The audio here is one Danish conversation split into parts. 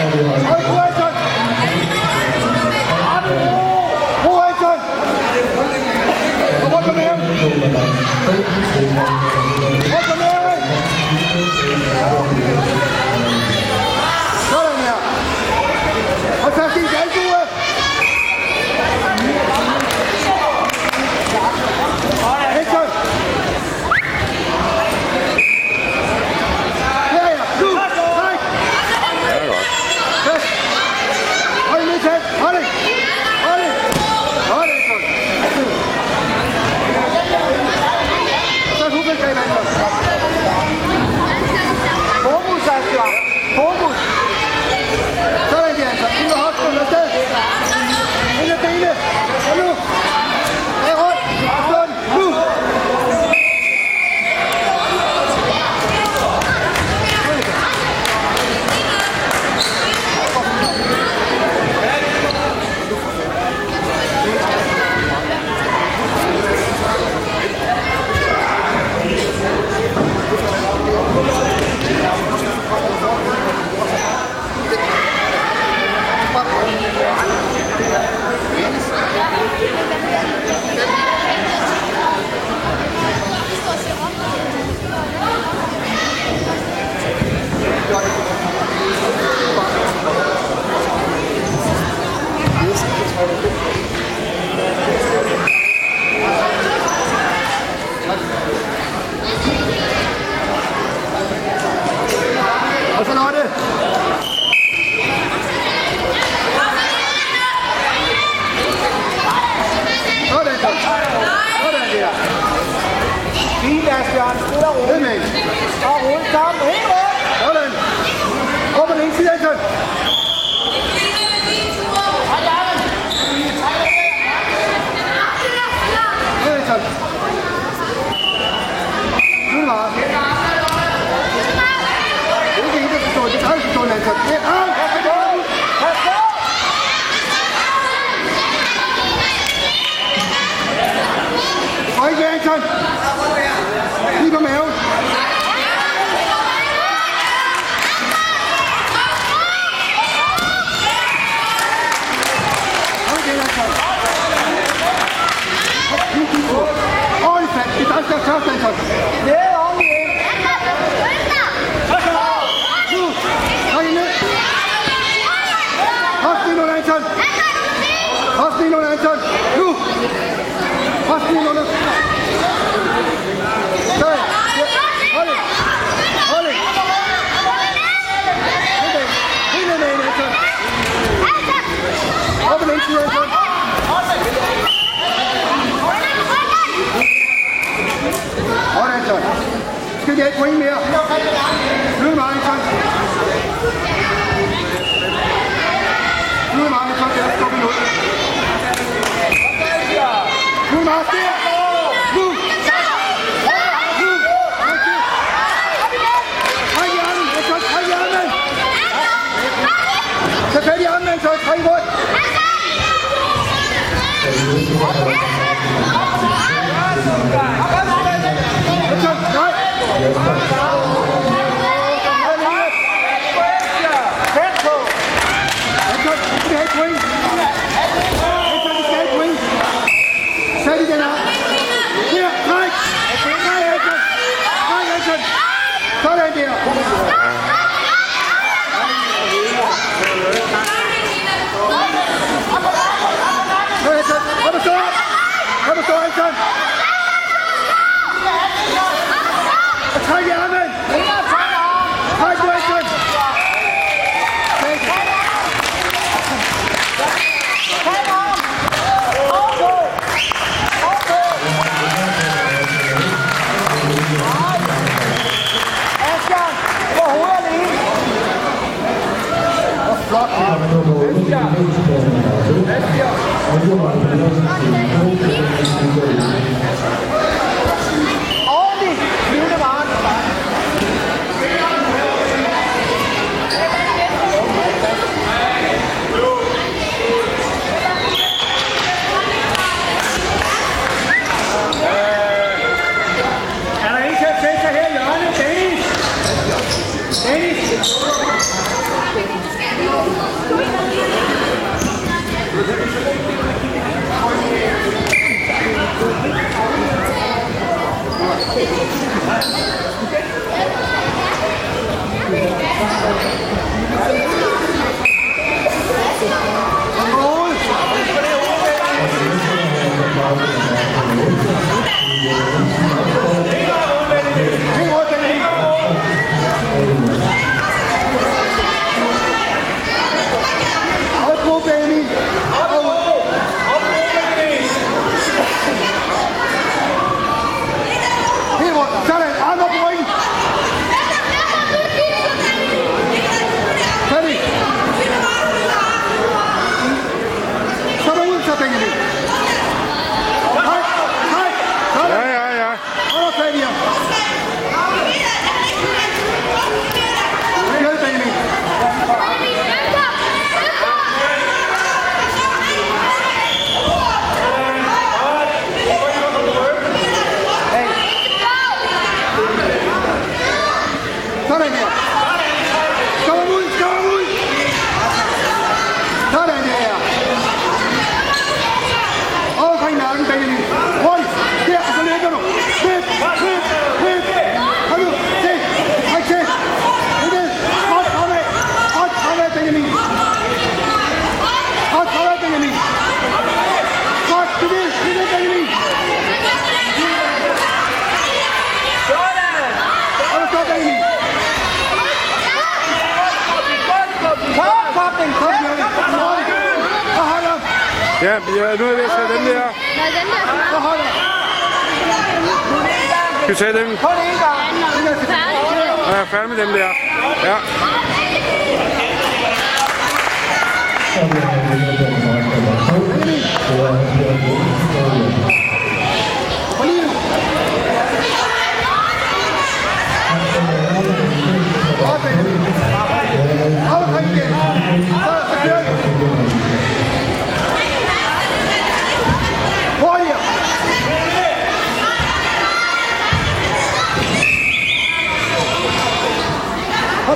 everyone. come Anton! Posten ind under Anton! Nu! Posten ind under! Støj! Hold det! Hold det! Helt Anton! Op og indside, Anton! Skal vi have et point mere? Flyt mig, Anton! Thanks, Ja, ja nu er jeg ved at tage dem der. Nej, den der. Så hold Skal vi tage dem? Kun en gang. Ja, jeg er færdig med den der. Ja.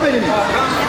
ハハハに。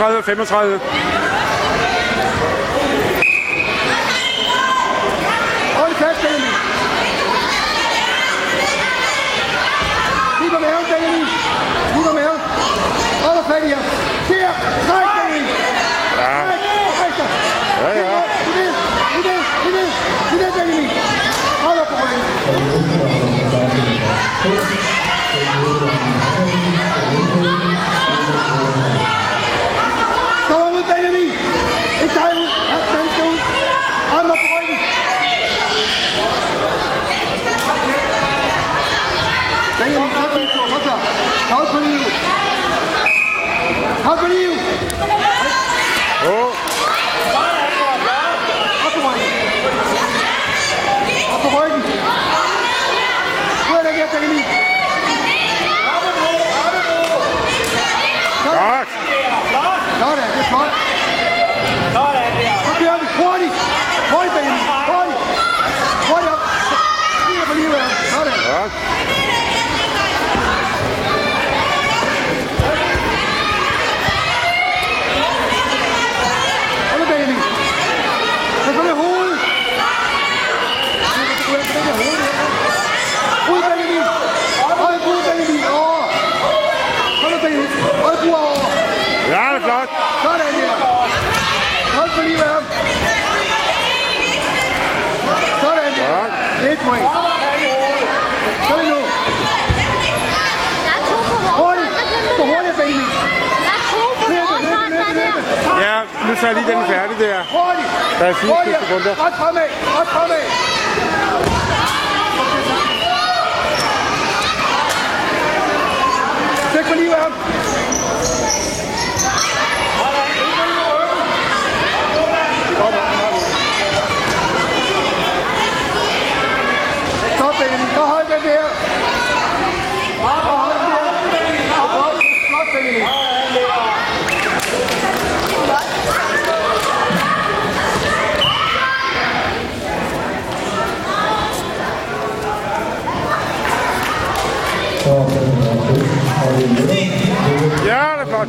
34, 35. Hold fast, Benjamin. Lige på maven, Benjamin. Lige på maven. Hold fat Ja. Træk, Ja, ja. Lige ned, lige ned, lige ned. Lige ned, Benjamin. Hold op. 高速公路 så lige den færdig der. Hurtigt! Der er 4 sekunder. Godt fremad! Godt fremad! Tjek på livet af ham! Stop, Benny. Så hold den der. Og hold den der. Og hold den der. Ja, det er flot.